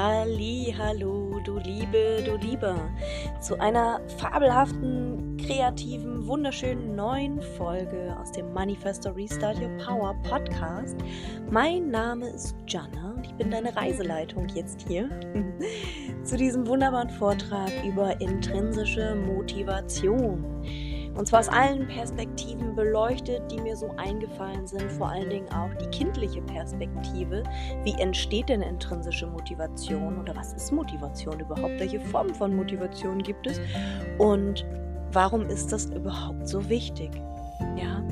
Halli, hallo, du Liebe, du Lieber, zu einer fabelhaften, kreativen, wunderschönen neuen Folge aus dem Manifesto Restart Your Power Podcast. Mein Name ist Jana und ich bin deine Reiseleitung jetzt hier zu diesem wunderbaren Vortrag über intrinsische Motivation. Und zwar aus allen Perspektiven beleuchtet, die mir so eingefallen sind, vor allen Dingen auch die kindliche Perspektive. Wie entsteht denn intrinsische Motivation oder was ist Motivation überhaupt? Welche Formen von Motivation gibt es? Und warum ist das überhaupt so wichtig? Ja.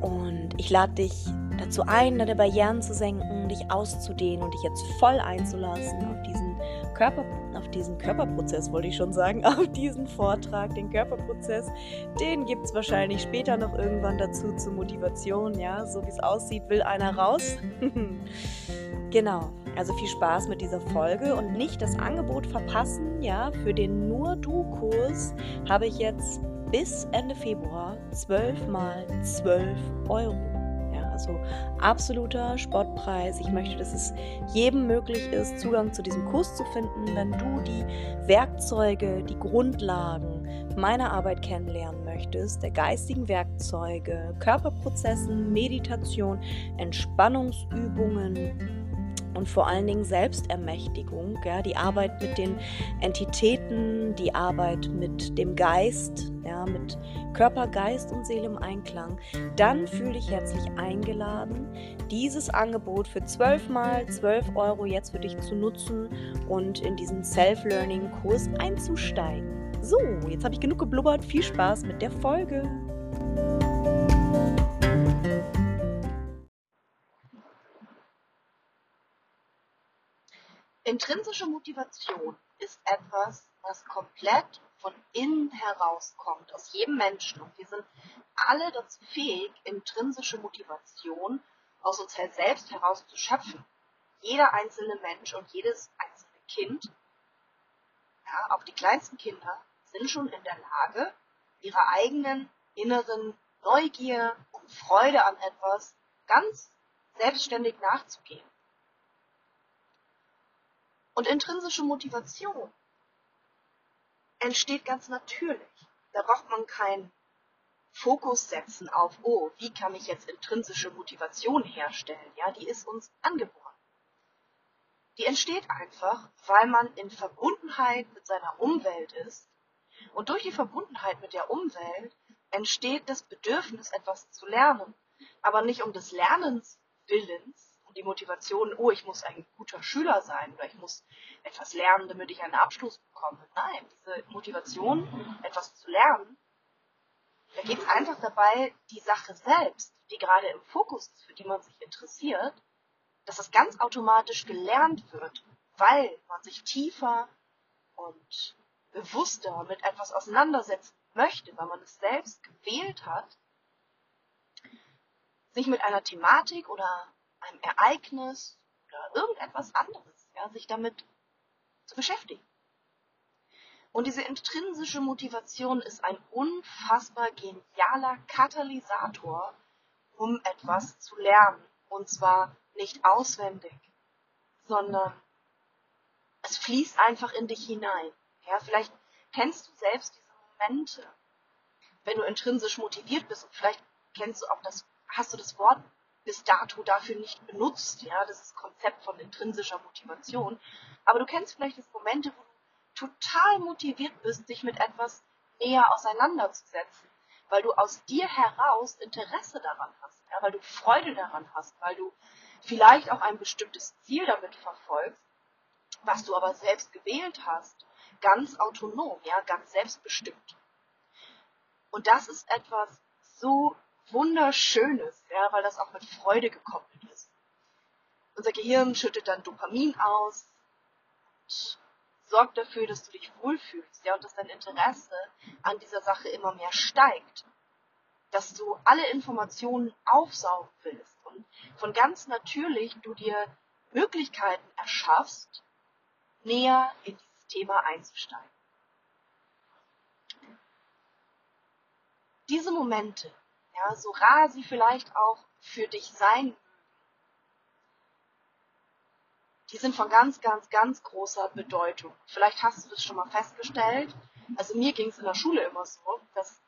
Und ich lade dich dazu ein, deine Barrieren zu senken, dich auszudehnen und dich jetzt voll einzulassen auf diesen Körper, auf diesen Körperprozess, wollte ich schon sagen, auf diesen Vortrag, den Körperprozess, den gibt es wahrscheinlich später noch irgendwann dazu zur Motivation, ja, so wie es aussieht, will einer raus. genau, also viel Spaß mit dieser Folge und nicht das Angebot verpassen, ja, für den Nur Du-Kurs habe ich jetzt bis Ende Februar 12 mal 12 Euro. Also absoluter Spottpreis. Ich möchte, dass es jedem möglich ist, Zugang zu diesem Kurs zu finden, wenn du die Werkzeuge, die Grundlagen meiner Arbeit kennenlernen möchtest, der geistigen Werkzeuge, Körperprozessen, Meditation, Entspannungsübungen und vor allen Dingen Selbstermächtigung, ja, die Arbeit mit den Entitäten, die Arbeit mit dem Geist, ja, mit Körper, Geist und Seele im Einklang, dann fühle dich herzlich eingeladen, dieses Angebot für 12 mal 12 Euro jetzt für dich zu nutzen und in diesen Self-Learning-Kurs einzusteigen. So, jetzt habe ich genug geblubbert. Viel Spaß mit der Folge. Intrinsische Motivation ist etwas, was komplett von innen herauskommt, aus jedem Menschen. Und wir sind alle dazu fähig, intrinsische Motivation aus uns selbst heraus zu schöpfen. Jeder einzelne Mensch und jedes einzelne Kind, ja, auch die kleinsten Kinder, sind schon in der Lage, ihrer eigenen inneren Neugier und Freude an etwas ganz selbstständig nachzugehen. Und intrinsische Motivation entsteht ganz natürlich. Da braucht man keinen Fokus setzen auf, oh, wie kann ich jetzt intrinsische Motivation herstellen? Ja, die ist uns angeboren. Die entsteht einfach, weil man in Verbundenheit mit seiner Umwelt ist. Und durch die Verbundenheit mit der Umwelt entsteht das Bedürfnis, etwas zu lernen. Aber nicht um des Lernens Willens, die Motivation, oh, ich muss ein guter Schüler sein oder ich muss etwas lernen, damit ich einen Abschluss bekomme. Nein, diese Motivation, etwas zu lernen, da geht es einfach dabei, die Sache selbst, die gerade im Fokus ist, für die man sich interessiert, dass das ganz automatisch gelernt wird, weil man sich tiefer und bewusster mit etwas auseinandersetzen möchte, weil man es selbst gewählt hat, sich mit einer Thematik oder einem Ereignis oder irgendetwas anderes, ja, sich damit zu beschäftigen. Und diese intrinsische Motivation ist ein unfassbar genialer Katalysator, um etwas zu lernen. Und zwar nicht auswendig, sondern es fließt einfach in dich hinein. Ja, vielleicht kennst du selbst diese Momente, wenn du intrinsisch motiviert bist und vielleicht kennst du auch das, hast du das Wort bis dato dafür nicht benutzt, ja, das ist Konzept von intrinsischer Motivation. Aber du kennst vielleicht das Momente, wo du total motiviert bist, dich mit etwas näher auseinanderzusetzen, weil du aus dir heraus Interesse daran hast, ja, weil du Freude daran hast, weil du vielleicht auch ein bestimmtes Ziel damit verfolgst, was du aber selbst gewählt hast, ganz autonom, ja, ganz selbstbestimmt. Und das ist etwas so Wunderschönes, ja, weil das auch mit Freude gekoppelt ist. Unser Gehirn schüttet dann Dopamin aus und sorgt dafür, dass du dich wohlfühlst, ja, und dass dein Interesse an dieser Sache immer mehr steigt. Dass du alle Informationen aufsaugen willst und von ganz natürlich du dir Möglichkeiten erschaffst, näher in dieses Thema einzusteigen. Diese Momente, ja, so rar sie vielleicht auch für dich sein die sind von ganz, ganz, ganz großer Bedeutung. Vielleicht hast du das schon mal festgestellt. Also mir ging es in der Schule immer so, dass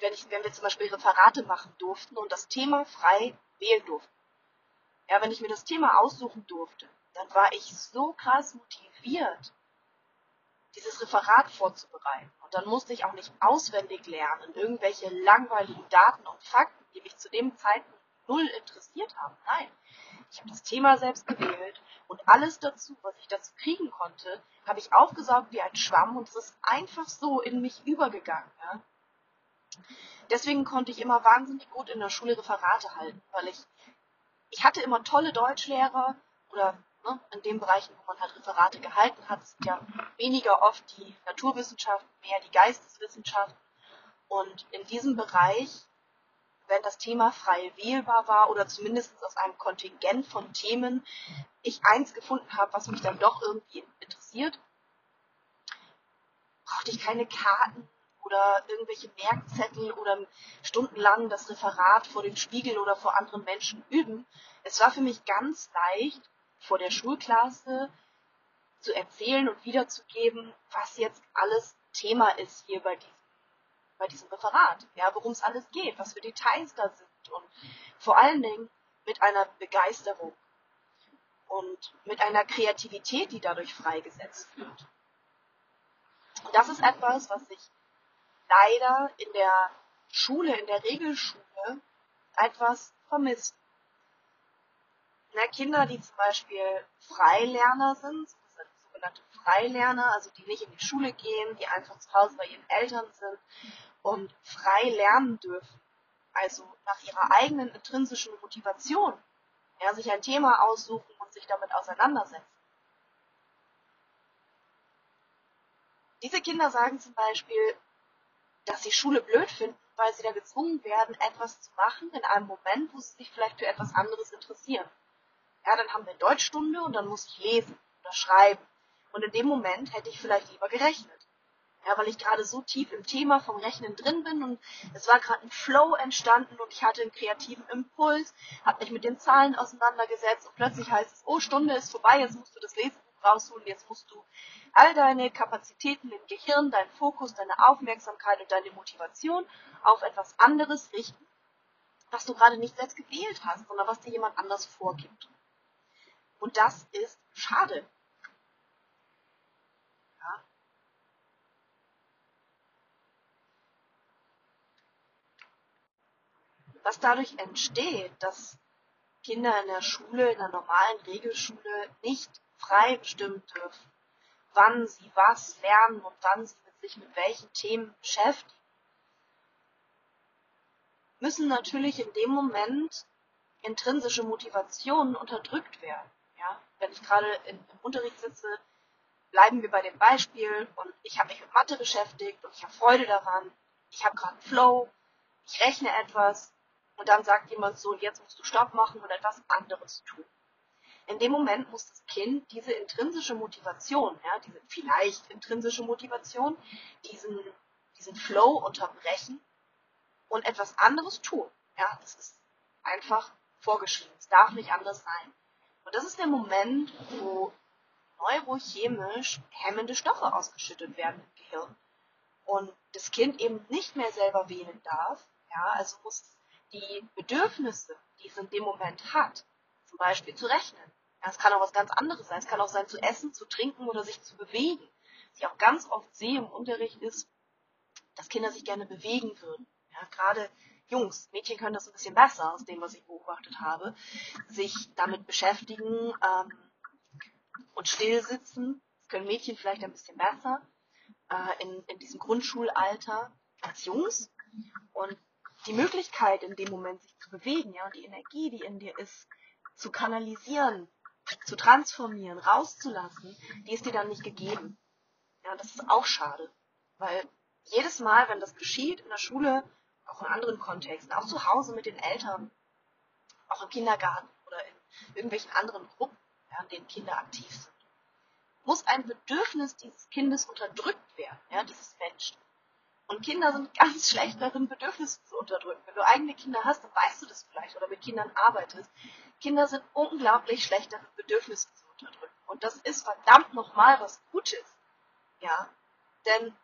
wenn, ich, wenn wir zum Beispiel Referate machen durften und das Thema frei wählen durften. Ja, wenn ich mir das Thema aussuchen durfte, dann war ich so krass motiviert, dieses Referat vorzubereiten. Und dann musste ich auch nicht auswendig lernen, irgendwelche langweiligen Daten und Fakten, die mich zu dem Zeitpunkt null interessiert haben. Nein, ich habe das Thema selbst gewählt und alles dazu, was ich dazu kriegen konnte, habe ich aufgesaugt wie ein Schwamm und es ist einfach so in mich übergegangen. Ja? Deswegen konnte ich immer wahnsinnig gut in der Schule Referate halten, weil ich, ich hatte immer tolle Deutschlehrer oder ne, in den Bereichen, wo man halt Referate gehalten hat, sind ja weniger oft die Naturwissenschaften, mehr die Geisteswissenschaften. Und in diesem Bereich, wenn das Thema frei wählbar war oder zumindest aus einem Kontingent von Themen, ich eins gefunden habe, was mich dann doch irgendwie interessiert, brauchte ich keine Karten oder irgendwelche Merkzettel oder stundenlang das Referat vor dem Spiegel oder vor anderen Menschen üben. Es war für mich ganz leicht, vor der Schulklasse zu erzählen und wiederzugeben, was jetzt alles Thema ist hier bei diesem, bei diesem Referat. Ja, worum es alles geht, was für Details da sind und vor allen Dingen mit einer Begeisterung und mit einer Kreativität, die dadurch freigesetzt wird. Und das ist etwas, was ich leider in der Schule, in der Regelschule etwas vermisst. Na, Kinder, die zum Beispiel Freilerner sind, sogenannte Freilerner, also die nicht in die Schule gehen, die einfach zu Hause bei ihren Eltern sind und frei lernen dürfen, also nach ihrer eigenen intrinsischen Motivation, ja, sich ein Thema aussuchen und sich damit auseinandersetzen. Diese Kinder sagen zum Beispiel, dass sie Schule blöd finden, weil sie da gezwungen werden, etwas zu machen in einem Moment, wo sie sich vielleicht für etwas anderes interessieren. Ja, dann haben wir Deutschstunde und dann muss ich lesen oder schreiben. Und in dem Moment hätte ich vielleicht lieber gerechnet. Ja, weil ich gerade so tief im Thema vom Rechnen drin bin und es war gerade ein Flow entstanden und ich hatte einen kreativen Impuls, habe mich mit den Zahlen auseinandergesetzt und plötzlich heißt es, oh, Stunde ist vorbei, jetzt musst du das Lesebuch rausholen, jetzt musst du all deine Kapazitäten im Gehirn, deinen Fokus, deine Aufmerksamkeit und deine Motivation auf etwas anderes richten, was du gerade nicht selbst gewählt hast, sondern was dir jemand anders vorgibt. Und das ist schade. Ja. Was dadurch entsteht, dass Kinder in der Schule, in der normalen Regelschule nicht frei bestimmen dürfen, wann sie was lernen und wann sie sich mit welchen Themen beschäftigen, müssen natürlich in dem Moment intrinsische Motivationen unterdrückt werden. Wenn ich gerade im Unterricht sitze, bleiben wir bei dem Beispiel und ich habe mich mit Mathe beschäftigt und ich habe Freude daran, ich habe gerade Flow, ich rechne etwas und dann sagt jemand so, jetzt musst du Stopp machen und etwas anderes tun. In dem Moment muss das Kind diese intrinsische Motivation, ja, diese vielleicht intrinsische Motivation, diesen, diesen Flow unterbrechen und etwas anderes tun. Ja, das ist einfach vorgeschrieben. Es darf nicht anders sein. Und das ist der Moment, wo neurochemisch hemmende Stoffe ausgeschüttet werden im Gehirn. Und das Kind eben nicht mehr selber wählen darf. Ja, also muss die Bedürfnisse, die es in dem Moment hat, zum Beispiel zu rechnen. Ja, es kann auch was ganz anderes sein. Es kann auch sein zu essen, zu trinken oder sich zu bewegen. Was ich auch ganz oft sehe im Unterricht ist, dass Kinder sich gerne bewegen würden. Ja, gerade Jungs, Mädchen können das ein bisschen besser, aus dem, was ich beobachtet habe, sich damit beschäftigen ähm, und still sitzen. Das können Mädchen vielleicht ein bisschen besser äh, in, in diesem Grundschulalter als Jungs. Und die Möglichkeit in dem Moment sich zu bewegen, ja, und die Energie, die in dir ist, zu kanalisieren, zu transformieren, rauszulassen, die ist dir dann nicht gegeben. Ja, das ist auch schade. Weil jedes Mal, wenn das geschieht in der Schule, auch in anderen Kontexten, auch zu Hause mit den Eltern, auch im Kindergarten oder in irgendwelchen anderen Gruppen, ja, in denen Kinder aktiv sind, muss ein Bedürfnis dieses Kindes unterdrückt werden, ja, dieses Menschen. Und Kinder sind ganz schlecht darin, Bedürfnisse zu unterdrücken. Wenn du eigene Kinder hast, dann weißt du das vielleicht oder mit Kindern arbeitest. Kinder sind unglaublich schlecht darin, Bedürfnisse zu unterdrücken. Und das ist verdammt nochmal was Gutes. Ja. Denn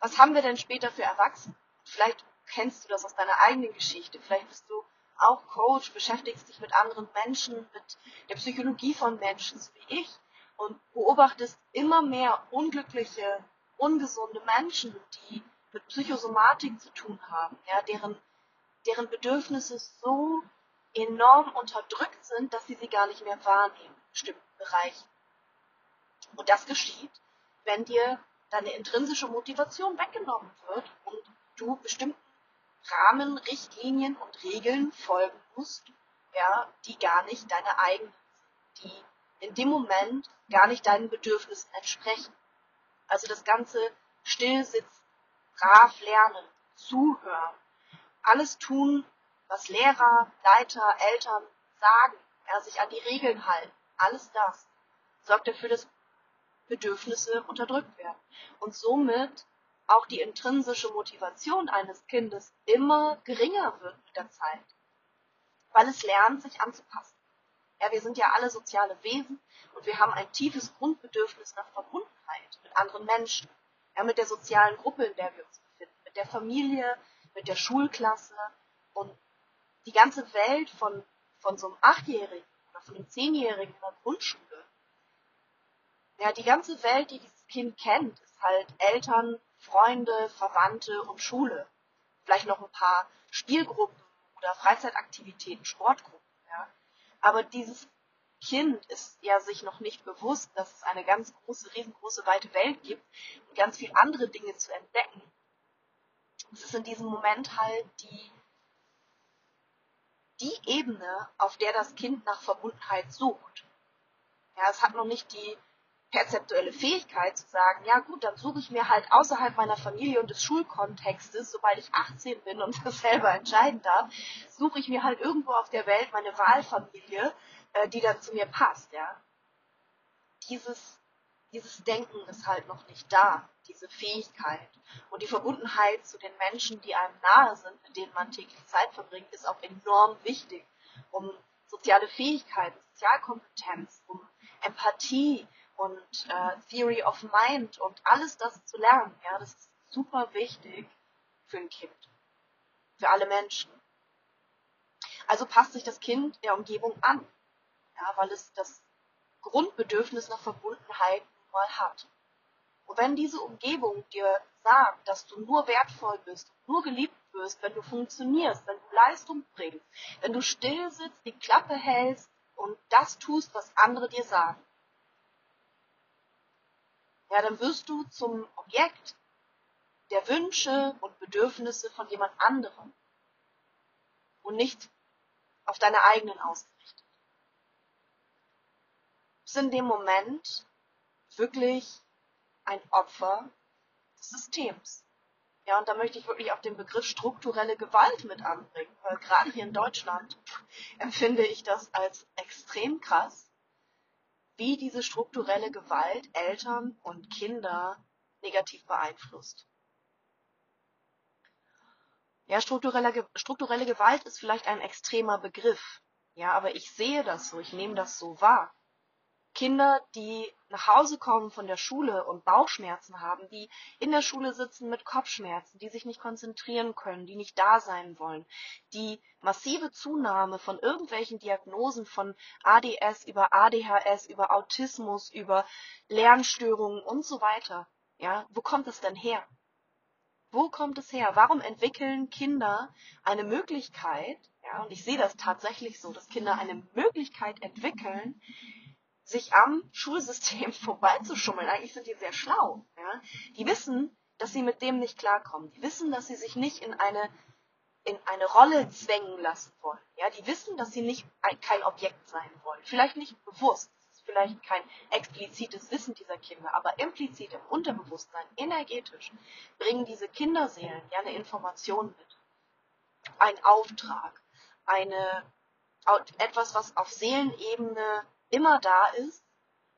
was haben wir denn später für Erwachsene? Vielleicht kennst du das aus deiner eigenen Geschichte. Vielleicht bist du auch Coach, beschäftigst dich mit anderen Menschen, mit der Psychologie von Menschen, so wie ich, und beobachtest immer mehr unglückliche, ungesunde Menschen, die mit Psychosomatik zu tun haben, ja, deren, deren Bedürfnisse so enorm unterdrückt sind, dass sie sie gar nicht mehr wahrnehmen in bestimmten Bereichen. Und das geschieht, wenn dir deine intrinsische Motivation weggenommen wird und du bestimmten Rahmen, Richtlinien und Regeln folgen musst, ja, die gar nicht deine eigenen sind, die in dem Moment gar nicht deinen Bedürfnissen entsprechen. Also das ganze Stillsitzen, brav lernen, zuhören, alles tun, was Lehrer, Leiter, Eltern sagen, ja, sich an die Regeln halten, alles das sorgt dafür, dass Bedürfnisse unterdrückt werden. Und somit auch die intrinsische Motivation eines Kindes immer geringer wird mit der Zeit, weil es lernt, sich anzupassen. Ja, wir sind ja alle soziale Wesen und wir haben ein tiefes Grundbedürfnis nach Verbundenheit mit anderen Menschen, ja, mit der sozialen Gruppe, in der wir uns befinden, mit der Familie, mit der Schulklasse und die ganze Welt von, von so einem Achtjährigen oder von einem Zehnjährigen in der Grundschule. Ja, die ganze Welt, die dieses Kind kennt, ist halt Eltern, Freunde, Verwandte und Schule. Vielleicht noch ein paar Spielgruppen oder Freizeitaktivitäten, Sportgruppen. Ja. Aber dieses Kind ist ja sich noch nicht bewusst, dass es eine ganz große, riesengroße, weite Welt gibt und ganz viele andere Dinge zu entdecken. Es ist in diesem Moment halt die, die Ebene, auf der das Kind nach Verbundenheit sucht. Ja, es hat noch nicht die perzeptuelle Fähigkeit zu sagen, ja gut, dann suche ich mir halt außerhalb meiner Familie und des Schulkontextes, sobald ich 18 bin und das selber entscheiden darf, suche ich mir halt irgendwo auf der Welt meine Wahlfamilie, äh, die dann zu mir passt, ja. Dieses, dieses Denken ist halt noch nicht da, diese Fähigkeit. Und die Verbundenheit zu den Menschen, die einem nahe sind, mit denen man täglich Zeit verbringt, ist auch enorm wichtig, um soziale Fähigkeiten, Sozialkompetenz, um Empathie, und äh, Theory of Mind und alles das zu lernen. Ja, das ist super wichtig für ein Kind, für alle Menschen. Also passt sich das Kind der Umgebung an, ja, weil es das Grundbedürfnis nach Verbundenheit mal hat. Und wenn diese Umgebung dir sagt, dass du nur wertvoll bist, nur geliebt wirst, wenn du funktionierst, wenn du Leistung bringst, wenn du still sitzt, die Klappe hältst und das tust, was andere dir sagen, ja, dann wirst du zum Objekt der Wünsche und Bedürfnisse von jemand anderem und nicht auf deine eigenen ausgerichtet. Du bist in dem Moment wirklich ein Opfer des Systems. Ja, und da möchte ich wirklich auch den Begriff strukturelle Gewalt mit anbringen, weil gerade hier in Deutschland empfinde ich das als extrem krass, wie diese strukturelle Gewalt Eltern und Kinder negativ beeinflusst. Ja, strukturelle, strukturelle Gewalt ist vielleicht ein extremer Begriff. Ja, aber ich sehe das so, ich nehme das so wahr. Kinder, die nach Hause kommen von der Schule und Bauchschmerzen haben, die in der Schule sitzen mit Kopfschmerzen, die sich nicht konzentrieren können, die nicht da sein wollen, die massive Zunahme von irgendwelchen Diagnosen von ADS über ADHS, über Autismus, über Lernstörungen und so weiter. Ja, wo kommt es denn her? Wo kommt es her? Warum entwickeln Kinder eine Möglichkeit, ja, und ich sehe das tatsächlich so, dass Kinder eine Möglichkeit entwickeln, sich am Schulsystem vorbeizuschummeln. Eigentlich sind die sehr schlau. Ja? Die wissen, dass sie mit dem nicht klarkommen. Die wissen, dass sie sich nicht in eine, in eine Rolle zwängen lassen wollen. Ja? Die wissen, dass sie nicht ein, kein Objekt sein wollen. Vielleicht nicht bewusst. Das ist vielleicht kein explizites Wissen dieser Kinder, aber implizit im Unterbewusstsein, energetisch, bringen diese Kinderseelen ja eine Information mit. Ein Auftrag, eine, etwas, was auf Seelenebene immer da ist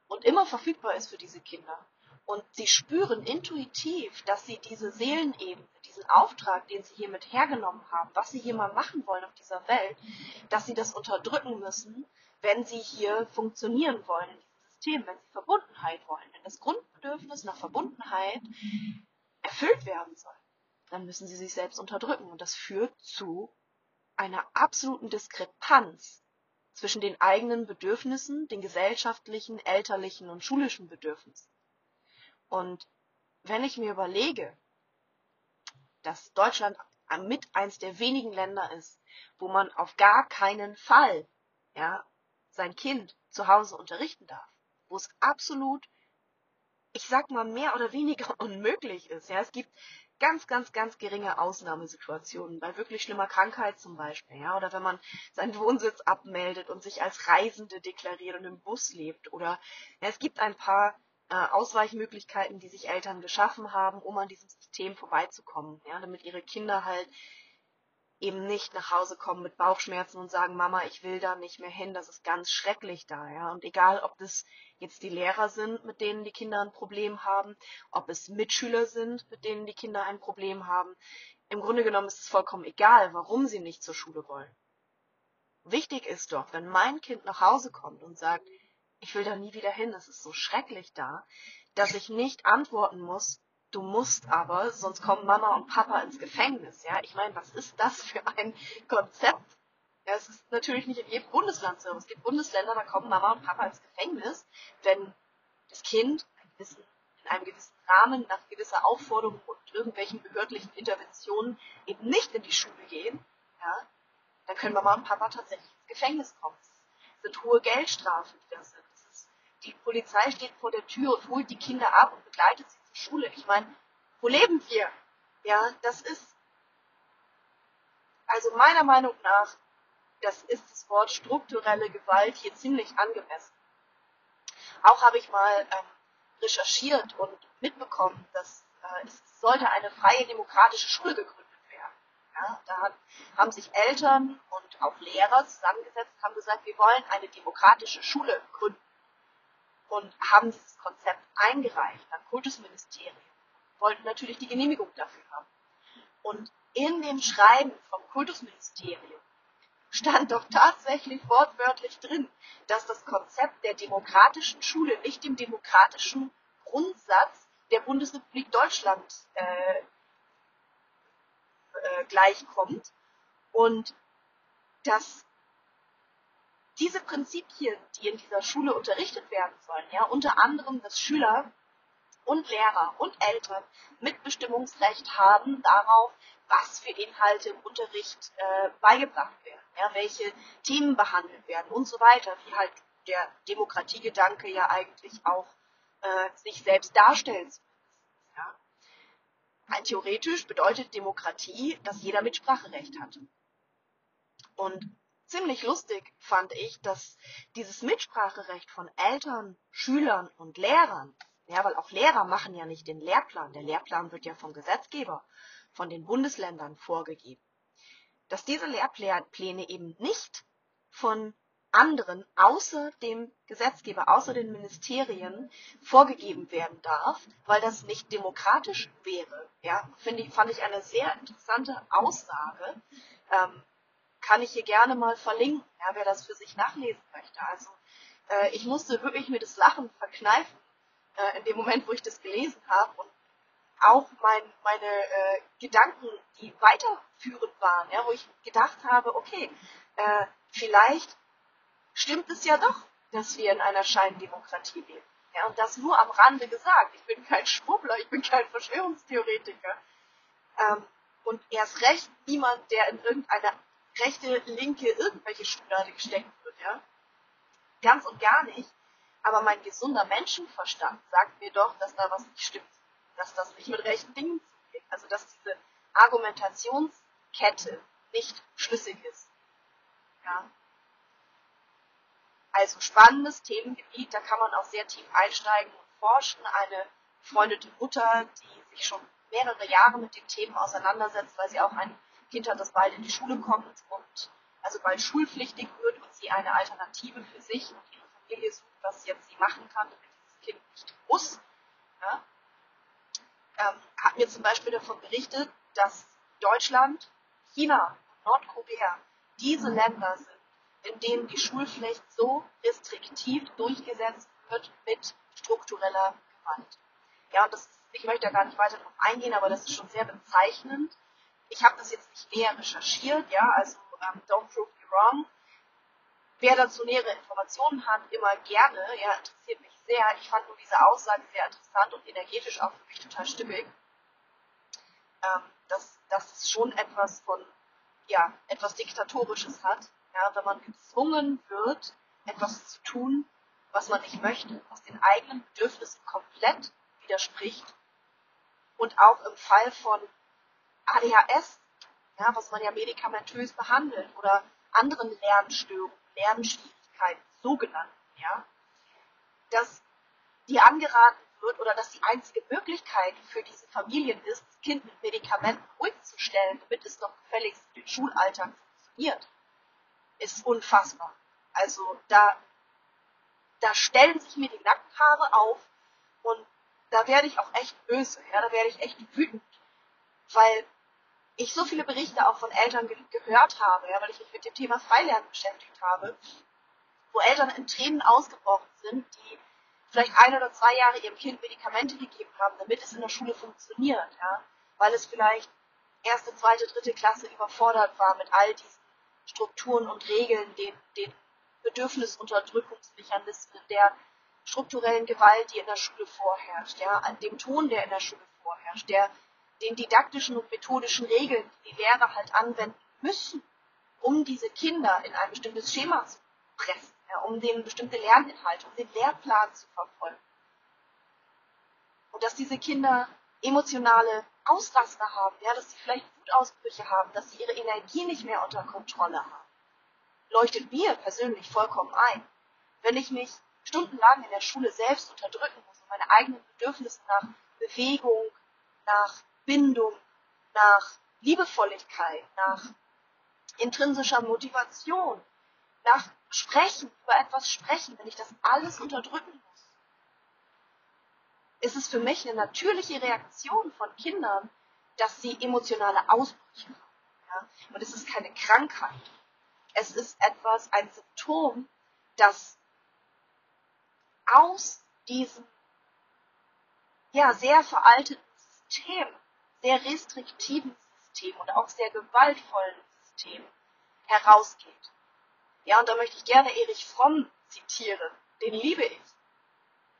und immer verfügbar ist für diese Kinder. Und sie spüren intuitiv, dass sie diese Seelenebene, diesen Auftrag, den sie hiermit hergenommen haben, was sie hier mal machen wollen auf dieser Welt, dass sie das unterdrücken müssen, wenn sie hier funktionieren wollen in diesem System, wenn sie Verbundenheit wollen, wenn das Grundbedürfnis nach Verbundenheit erfüllt werden soll, dann müssen sie sich selbst unterdrücken. Und das führt zu einer absoluten Diskrepanz zwischen den eigenen Bedürfnissen, den gesellschaftlichen, elterlichen und schulischen Bedürfnissen. Und wenn ich mir überlege, dass Deutschland mit eins der wenigen Länder ist, wo man auf gar keinen Fall ja, sein Kind zu Hause unterrichten darf, wo es absolut, ich sag mal, mehr oder weniger unmöglich ist. Ja, es gibt ganz, ganz, ganz geringe Ausnahmesituationen, bei wirklich schlimmer Krankheit zum Beispiel, ja, oder wenn man seinen Wohnsitz abmeldet und sich als Reisende deklariert und im Bus lebt, oder ja, es gibt ein paar äh, Ausweichmöglichkeiten, die sich Eltern geschaffen haben, um an diesem System vorbeizukommen, ja, damit ihre Kinder halt eben nicht nach Hause kommen mit Bauchschmerzen und sagen, Mama, ich will da nicht mehr hin, das ist ganz schrecklich da, ja. Und egal, ob das jetzt die Lehrer sind, mit denen die Kinder ein Problem haben, ob es Mitschüler sind, mit denen die Kinder ein Problem haben, im Grunde genommen ist es vollkommen egal, warum sie nicht zur Schule wollen. Wichtig ist doch, wenn mein Kind nach Hause kommt und sagt, ich will da nie wieder hin, es ist so schrecklich da, dass ich nicht antworten muss, du musst aber, sonst kommen Mama und Papa ins Gefängnis. Ja, ich meine, was ist das für ein Konzept? Ja, es ist natürlich nicht in jedem Bundesland so. Es gibt Bundesländer, da kommen Mama und Papa ins Gefängnis, wenn das Kind gewissen, in einem gewissen Rahmen nach gewisser Aufforderung und irgendwelchen behördlichen Interventionen eben nicht in die Schule gehen. Ja, dann können Mama und Papa tatsächlich ins Gefängnis kommen. Es sind hohe Geldstrafen, die das sind. Die Polizei steht vor der Tür und holt die Kinder ab und begleitet sie Schule. Ich meine, wo leben wir? Ja, das ist, also meiner Meinung nach, das ist das Wort strukturelle Gewalt hier ziemlich angemessen. Auch habe ich mal ähm, recherchiert und mitbekommen, dass äh, es sollte eine freie demokratische Schule gegründet werden. Ja, da haben sich Eltern und auch Lehrer zusammengesetzt, haben gesagt, wir wollen eine demokratische Schule gründen und haben dieses Konzept eingereicht am Kultusministerium, wollten natürlich die Genehmigung dafür haben. Und in dem Schreiben vom Kultusministerium stand doch tatsächlich wortwörtlich drin, dass das Konzept der demokratischen Schule nicht dem demokratischen Grundsatz der Bundesrepublik Deutschland äh, äh, gleichkommt und dass diese Prinzipien, die in dieser Schule unterrichtet werden sollen, ja, unter anderem, dass Schüler und Lehrer und Eltern Mitbestimmungsrecht haben darauf, was für Inhalte im Unterricht äh, beigebracht werden, ja, welche Themen behandelt werden und so weiter, wie halt der Demokratiegedanke ja eigentlich auch äh, sich selbst darstellt. Ja. Rein theoretisch bedeutet Demokratie, dass jeder Mitspracherecht hat. Und ziemlich lustig fand ich, dass dieses Mitspracherecht von Eltern, Schülern und Lehrern, ja, weil auch Lehrer machen ja nicht den Lehrplan, der Lehrplan wird ja vom Gesetzgeber, von den Bundesländern vorgegeben, dass diese Lehrpläne eben nicht von anderen außer dem Gesetzgeber, außer den Ministerien vorgegeben werden darf, weil das nicht demokratisch wäre. Ja, finde ich, fand ich eine sehr interessante Aussage. Ähm, kann ich hier gerne mal verlinken, ja, wer das für sich nachlesen möchte. Also äh, ich musste wirklich mir das Lachen verkneifen äh, in dem Moment, wo ich das gelesen habe und auch mein, meine äh, Gedanken, die weiterführend waren, ja, wo ich gedacht habe, okay, äh, vielleicht stimmt es ja doch, dass wir in einer Scheindemokratie leben. Ja, und das nur am Rande gesagt. Ich bin kein Schwurbler, ich bin kein Verschwörungstheoretiker. Ähm, und erst recht niemand, der in irgendeiner rechte, linke, irgendwelche Schublade gesteckt wird, ja. Ganz und gar nicht. Aber mein gesunder Menschenverstand sagt mir doch, dass da was nicht stimmt. Dass das nicht mit rechten Dingen zugeht. Also, dass diese Argumentationskette nicht schlüssig ist. Ja. Also spannendes Themengebiet, da kann man auch sehr tief einsteigen und forschen. Eine befreundete Mutter, die sich schon mehrere Jahre mit den Themen auseinandersetzt, weil sie auch ein Kind hat, das bald in die Schule kommt und also bald schulpflichtig wird und sie eine Alternative für sich und ihre Familie sucht, was jetzt sie machen kann, damit dieses Kind nicht muss. Ja, ähm, hat mir zum Beispiel davon berichtet, dass Deutschland, China und Nordkorea diese Länder sind, in denen die Schulpflicht so restriktiv durchgesetzt wird mit struktureller Gewalt. Ja, und das ich möchte da gar nicht weiter darauf eingehen, aber das ist schon sehr bezeichnend. Ich habe das jetzt nicht näher recherchiert, ja, also ähm, don't prove me wrong. Wer dazu nähere Informationen hat, immer gerne, ja, interessiert mich sehr. Ich fand nur diese Aussage sehr interessant und energetisch auch für mich total stimmig. Ähm, dass, dass es schon etwas von, ja, etwas Diktatorisches hat, ja, wenn man gezwungen wird, etwas zu tun, was man nicht möchte, was den eigenen Bedürfnissen komplett widerspricht. Und auch im Fall von ADHS, ja, was man ja medikamentös behandelt, oder anderen Lernstörungen, Lernschwierigkeiten, sogenannten, ja, dass die angeraten wird oder dass die einzige Möglichkeit für diese Familien ist, das Kind mit Medikamenten ruhig zu stellen, damit es doch gefälligst den Schulalltag funktioniert, ist unfassbar. Also da, da stellen sich mir die Nackenhaare auf und da werde ich auch echt böse, ja, da werde ich echt wütend, weil ich so viele Berichte auch von Eltern ge gehört habe, ja, weil ich mich mit dem Thema Freilernen beschäftigt habe, wo Eltern in Tränen ausgebrochen sind, die vielleicht ein oder zwei Jahre ihrem Kind Medikamente gegeben haben, damit es in der Schule funktioniert, ja, weil es vielleicht erste, zweite, dritte Klasse überfordert war mit all diesen Strukturen und Regeln, den, den Bedürfnisunterdrückungsmechanismen, der strukturellen Gewalt, die in der Schule vorherrscht, ja, an dem Ton, der in der Schule vorherrscht, der, den didaktischen und methodischen Regeln, die die Lehrer halt anwenden müssen, um diese Kinder in ein bestimmtes Schema zu pressen ja, um den bestimmte Lerninhalte, um den Lehrplan zu verfolgen. Und dass diese Kinder emotionale Ausraster haben, ja, dass sie vielleicht Wutausbrüche haben, dass sie ihre Energie nicht mehr unter Kontrolle haben, leuchtet mir persönlich vollkommen ein. Wenn ich mich stundenlang in der Schule selbst unterdrücken muss und meine eigenen Bedürfnisse nach Bewegung, nach Bindung, nach Liebevolligkeit, nach intrinsischer Motivation, nach Sprechen, über etwas sprechen, wenn ich das alles unterdrücken muss, ist es für mich eine natürliche Reaktion von Kindern, dass sie emotionale Ausbrüche haben. Ja? Und es ist keine Krankheit. Es ist etwas, ein Symptom, das aus diesem ja, sehr veralteten System, sehr restriktiven System und auch sehr gewaltvollen System herausgeht. Ja, und da möchte ich gerne Erich Fromm zitieren. Den liebe ich.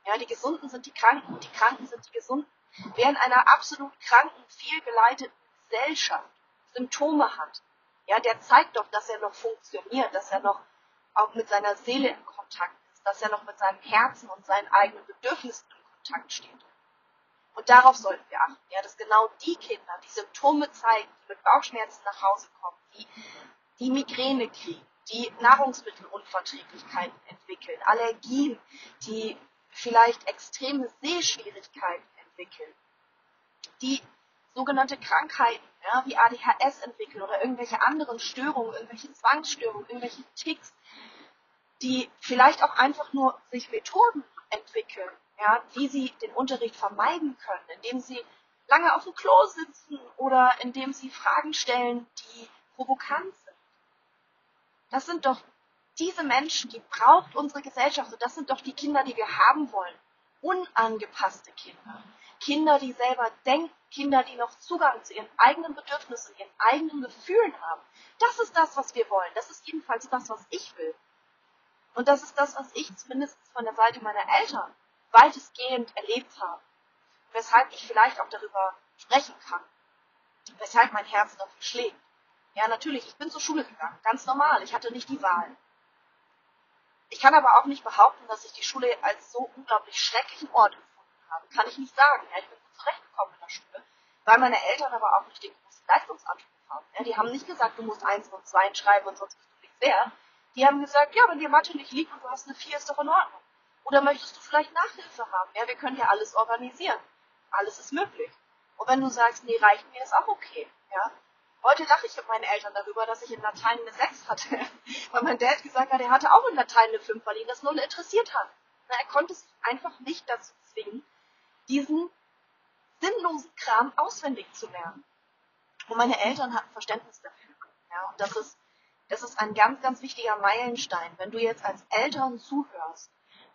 Ja, die Gesunden sind die Kranken und die Kranken sind die Gesunden. Wer in einer absolut kranken, fehlgeleiteten Gesellschaft Symptome hat, ja, der zeigt doch, dass er noch funktioniert, dass er noch auch mit seiner Seele in Kontakt ist, dass er noch mit seinem Herzen und seinen eigenen Bedürfnissen in Kontakt steht. Und darauf sollten wir achten, ja, dass genau die Kinder, die Symptome zeigen, die mit Bauchschmerzen nach Hause kommen, die die Migräne kriegen, die Nahrungsmittelunverträglichkeiten entwickeln, Allergien, die vielleicht extreme Sehschwierigkeiten entwickeln, die sogenannte Krankheiten ja, wie ADHS entwickeln oder irgendwelche anderen Störungen, irgendwelche Zwangsstörungen, irgendwelche Ticks, die vielleicht auch einfach nur sich Methoden entwickeln, ja, wie sie den Unterricht vermeiden können, indem sie lange auf dem Klo sitzen oder indem sie Fragen stellen, die provokant sind. Das sind doch diese Menschen, die braucht unsere Gesellschaft und das sind doch die Kinder, die wir haben wollen. Unangepasste Kinder. Kinder, die selber denken, Kinder, die noch Zugang zu ihren eigenen Bedürfnissen, ihren eigenen Gefühlen haben. Das ist das, was wir wollen. Das ist jedenfalls das, was ich will. Und das ist das, was ich zumindest von der Seite meiner Eltern weitestgehend erlebt habe. Weshalb ich vielleicht auch darüber sprechen kann. Weshalb mein Herz dafür schlägt. Ja, natürlich, ich bin zur Schule gegangen, ganz normal, ich hatte nicht die Wahl. Ich kann aber auch nicht behaupten, dass ich die Schule als so unglaublich schrecklichen Ort empfunden habe. Kann ich nicht sagen. Ja, ich bin gut zurechtgekommen in der Schule, weil meine Eltern aber auch nicht den großen Leistungsanspruch haben. Ja, die haben nicht gesagt, du musst eins und zwei schreiben und sonst bist du nichts wert. Die haben gesagt, ja, wenn dir Mathe nicht liegt und du hast eine vier, ist doch in Ordnung. Oder möchtest du vielleicht Nachhilfe haben? Ja, wir können ja alles organisieren. Alles ist möglich. Und wenn du sagst, nee, reicht mir, ist auch okay. Ja, Heute lache ich mit meinen Eltern darüber, dass ich in Latein eine 6 hatte. Weil mein Dad gesagt hat, er hatte auch in Latein eine 5, weil ihn das null interessiert hat. Na, er konnte sich einfach nicht dazu zwingen, diesen sinnlosen Kram auswendig zu lernen. Und meine Eltern hatten Verständnis dafür. Ja, und das ist, das ist ein ganz, ganz wichtiger Meilenstein. Wenn du jetzt als Eltern zuhörst,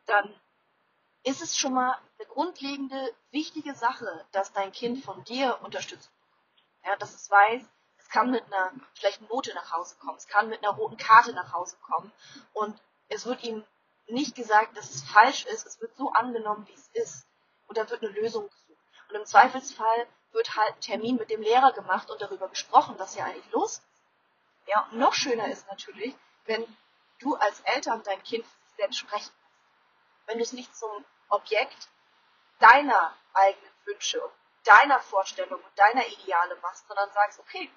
dann ist es schon mal eine grundlegende, wichtige Sache, dass dein Kind von dir unterstützt bekommt. Ja, dass es weiß, es kann mit einer schlechten Note nach Hause kommen, es kann mit einer roten Karte nach Hause kommen und es wird ihm nicht gesagt, dass es falsch ist, es wird so angenommen, wie es ist und da wird eine Lösung gesucht. Und im Zweifelsfall wird halt ein Termin mit dem Lehrer gemacht und darüber gesprochen, was hier eigentlich los ist. Ja, und noch schöner ist natürlich, wenn du als Eltern dein Kind selbst sprechen. Wenn du es nicht zum Objekt deiner eigenen Wünsche und deiner Vorstellungen und deiner Ideale machst, sondern sagst, okay,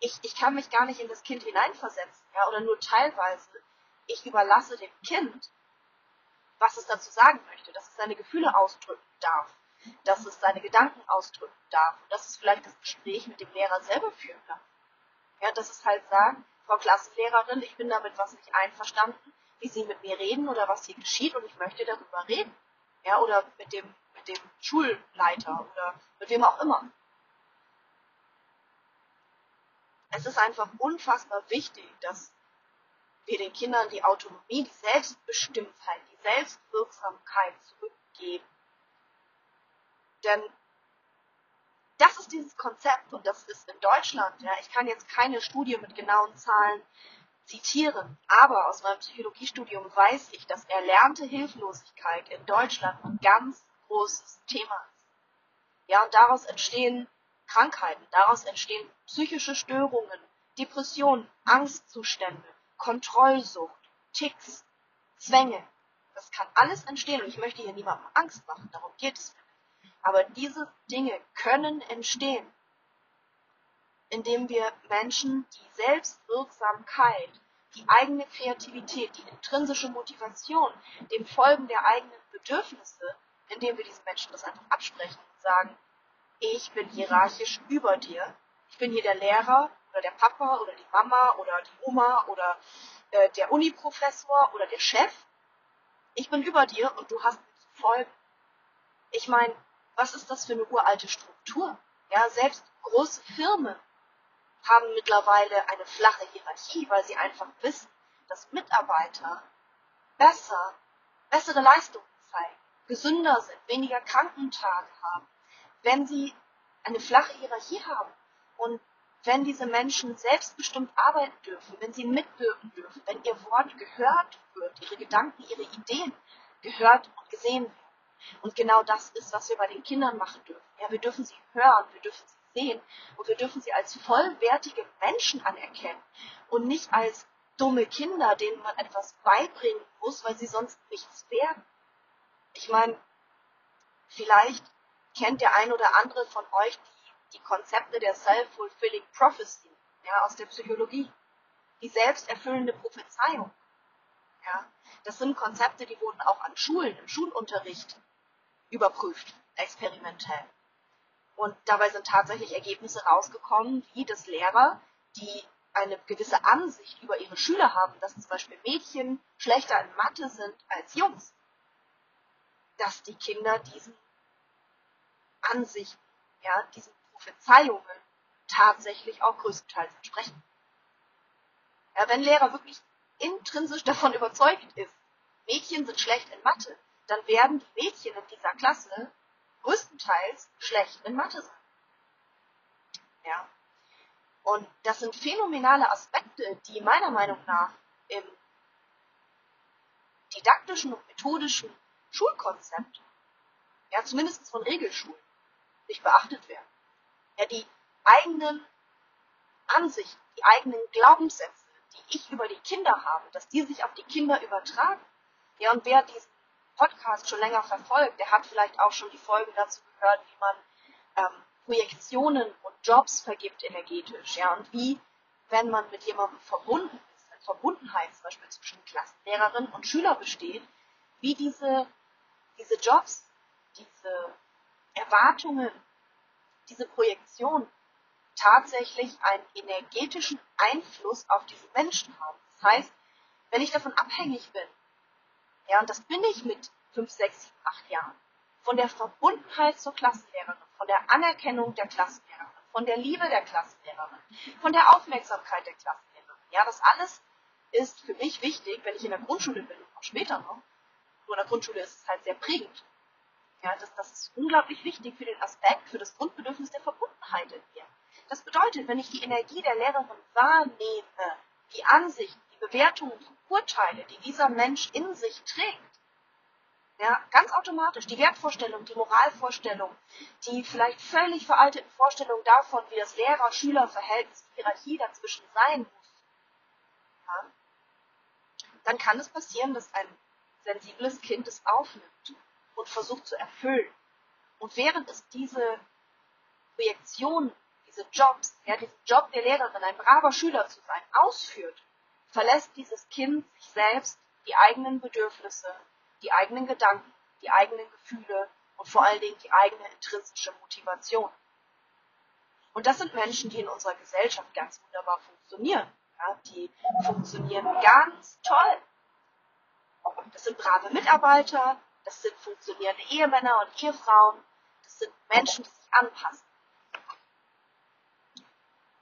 ich, ich kann mich gar nicht in das Kind hineinversetzen, ja, oder nur teilweise. Ich überlasse dem Kind, was es dazu sagen möchte, dass es seine Gefühle ausdrücken darf, dass es seine Gedanken ausdrücken darf und dass es vielleicht das Gespräch mit dem Lehrer selber führen darf. Ja, dass es halt sagt, Frau Klassenlehrerin, ich bin damit was nicht einverstanden, wie Sie mit mir reden oder was hier geschieht und ich möchte darüber reden. Ja, oder mit dem, mit dem Schulleiter oder mit wem auch immer. Es ist einfach unfassbar wichtig, dass wir den Kindern die Autonomie, die Selbstbestimmtheit, die Selbstwirksamkeit zurückgeben. Denn das ist dieses Konzept und das ist in Deutschland, ja, ich kann jetzt keine Studie mit genauen Zahlen zitieren, aber aus meinem Psychologiestudium weiß ich, dass erlernte Hilflosigkeit in Deutschland ein ganz großes Thema ist. Ja, und daraus entstehen Krankheiten, daraus entstehen psychische Störungen, Depressionen, Angstzustände, Kontrollsucht, Ticks, Zwänge. Das kann alles entstehen und ich möchte hier niemandem Angst machen, darum geht es mir aber diese Dinge können entstehen, indem wir Menschen die Selbstwirksamkeit, die eigene Kreativität, die intrinsische Motivation, dem Folgen der eigenen Bedürfnisse, indem wir diesen Menschen das einfach absprechen und sagen, ich bin hierarchisch über dir, ich bin hier der Lehrer oder der Papa oder die Mama oder die Oma oder äh, der Uniprofessor oder der Chef, ich bin über dir und du hast mir zu folgen. Ich meine, was ist das für eine uralte Struktur? Ja, selbst große Firmen haben mittlerweile eine flache Hierarchie, weil sie einfach wissen, dass Mitarbeiter besser, bessere Leistungen zeigen, gesünder sind, weniger Krankentage haben, wenn sie eine flache Hierarchie haben und wenn diese Menschen selbstbestimmt arbeiten dürfen, wenn sie mitwirken dürfen, wenn ihr Wort gehört wird, ihre Gedanken, ihre Ideen gehört und gesehen werden. Und genau das ist, was wir bei den Kindern machen dürfen. Ja, wir dürfen sie hören, wir dürfen sie sehen und wir dürfen sie als vollwertige Menschen anerkennen und nicht als dumme Kinder, denen man etwas beibringen muss, weil sie sonst nichts werden. Ich meine, vielleicht kennt der ein oder andere von euch die, die Konzepte der Self-Fulfilling Prophecy ja, aus der Psychologie. Die selbsterfüllende Prophezeiung. Ja, das sind Konzepte, die wurden auch an Schulen, im Schulunterricht überprüft, experimentell. Und dabei sind tatsächlich Ergebnisse rausgekommen, wie das Lehrer, die eine gewisse Ansicht über ihre Schüler haben, dass zum Beispiel Mädchen schlechter in Mathe sind als Jungs, dass die Kinder diesen Ansichten, ja, diesen Prophezeiungen tatsächlich auch größtenteils entsprechen. Ja, wenn Lehrer wirklich intrinsisch davon überzeugt ist, Mädchen sind schlecht in Mathe, dann werden die Mädchen in dieser Klasse größtenteils schlecht in Mathe sein. Ja. Und das sind phänomenale Aspekte, die meiner Meinung nach im didaktischen und methodischen Schulkonzept, ja, zumindest von Regelschulen, nicht beachtet werden. Ja, die eigenen Ansichten, die eigenen Glaubenssätze, die ich über die Kinder habe, dass die sich auf die Kinder übertragen. Ja, und wer diesen Podcast schon länger verfolgt, der hat vielleicht auch schon die Folgen dazu gehört, wie man ähm, Projektionen und Jobs vergibt energetisch, ja, und wie, wenn man mit jemandem verbunden ist, eine Verbundenheit zum Beispiel zwischen Klassenlehrerin und Schüler besteht, wie diese, diese Jobs, diese Erwartungen, diese Projektion tatsächlich einen energetischen Einfluss auf diesen Menschen haben. Das heißt, wenn ich davon abhängig bin, ja, und das bin ich mit 5, 6, 7, 8 Jahren. Von der Verbundenheit zur Klassenlehrerin, von der Anerkennung der Klassenlehrerin, von der Liebe der Klassenlehrerin, von der Aufmerksamkeit der Klassenlehrerin. Ja, das alles ist für mich wichtig, wenn ich in der Grundschule bin, auch später noch, Nur in der Grundschule ist es halt sehr prägend. Ja, das, das ist unglaublich wichtig für den Aspekt, für das Grundbedürfnis der Verbundenheit in mir. Das bedeutet, wenn ich die Energie der Lehrerin wahrnehme, die Ansichten, Bewertungen, Urteile, die dieser Mensch in sich trägt, ja, ganz automatisch, die Wertvorstellung, die Moralvorstellung, die vielleicht völlig veralteten Vorstellungen davon, wie das Lehrer-Schüler-Verhältnis, die Hierarchie dazwischen sein muss, ja, dann kann es passieren, dass ein sensibles Kind es aufnimmt und versucht zu erfüllen. Und während es diese Projektion, diese Jobs, ja, diesen Job der Lehrerin, ein braver Schüler zu sein, ausführt, verlässt dieses Kind sich selbst, die eigenen Bedürfnisse, die eigenen Gedanken, die eigenen Gefühle und vor allen Dingen die eigene intrinsische Motivation. Und das sind Menschen, die in unserer Gesellschaft ganz wunderbar funktionieren. Ja, die funktionieren ganz toll. Das sind brave Mitarbeiter, das sind funktionierende Ehemänner und Ehefrauen. Das sind Menschen, die sich anpassen.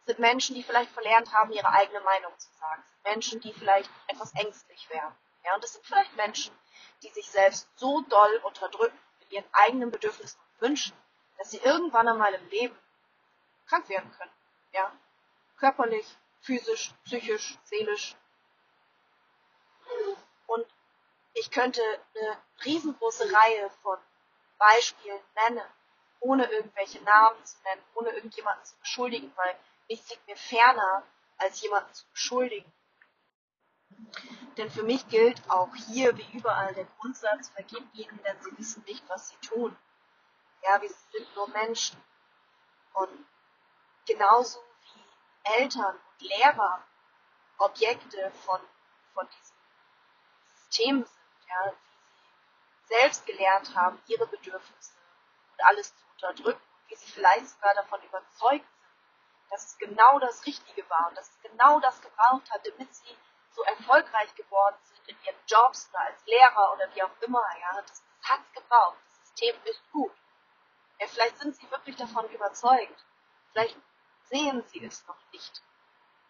Sind Menschen, die vielleicht verlernt haben, ihre eigene Meinung zu sagen. Sind Menschen, die vielleicht etwas ängstlich wären. Ja, und das sind vielleicht Menschen, die sich selbst so doll unterdrücken mit ihren eigenen Bedürfnissen und Wünschen, dass sie irgendwann einmal im Leben krank werden können. Ja, körperlich, physisch, psychisch, seelisch. Und ich könnte eine riesengroße Reihe von Beispielen nennen, ohne irgendwelche Namen zu nennen, ohne irgendjemanden zu beschuldigen, weil nichts liegt mir ferner, als jemanden zu beschuldigen. Denn für mich gilt auch hier wie überall der Grundsatz, vergib ihnen, denn sie wissen nicht, was sie tun. Ja, wir sind nur Menschen. Und genauso wie Eltern und Lehrer Objekte von, von diesem System sind, ja, wie sie selbst gelernt haben, ihre Bedürfnisse und alles zu unterdrücken, wie sie vielleicht sogar davon überzeugt dass es genau das Richtige war und dass es genau das gebraucht hat, damit sie so erfolgreich geworden sind in ihren Jobs oder als Lehrer oder wie auch immer, ja, das, hat es gebraucht. Das System ist gut. Ja, vielleicht sind sie wirklich davon überzeugt. Vielleicht sehen sie es noch nicht.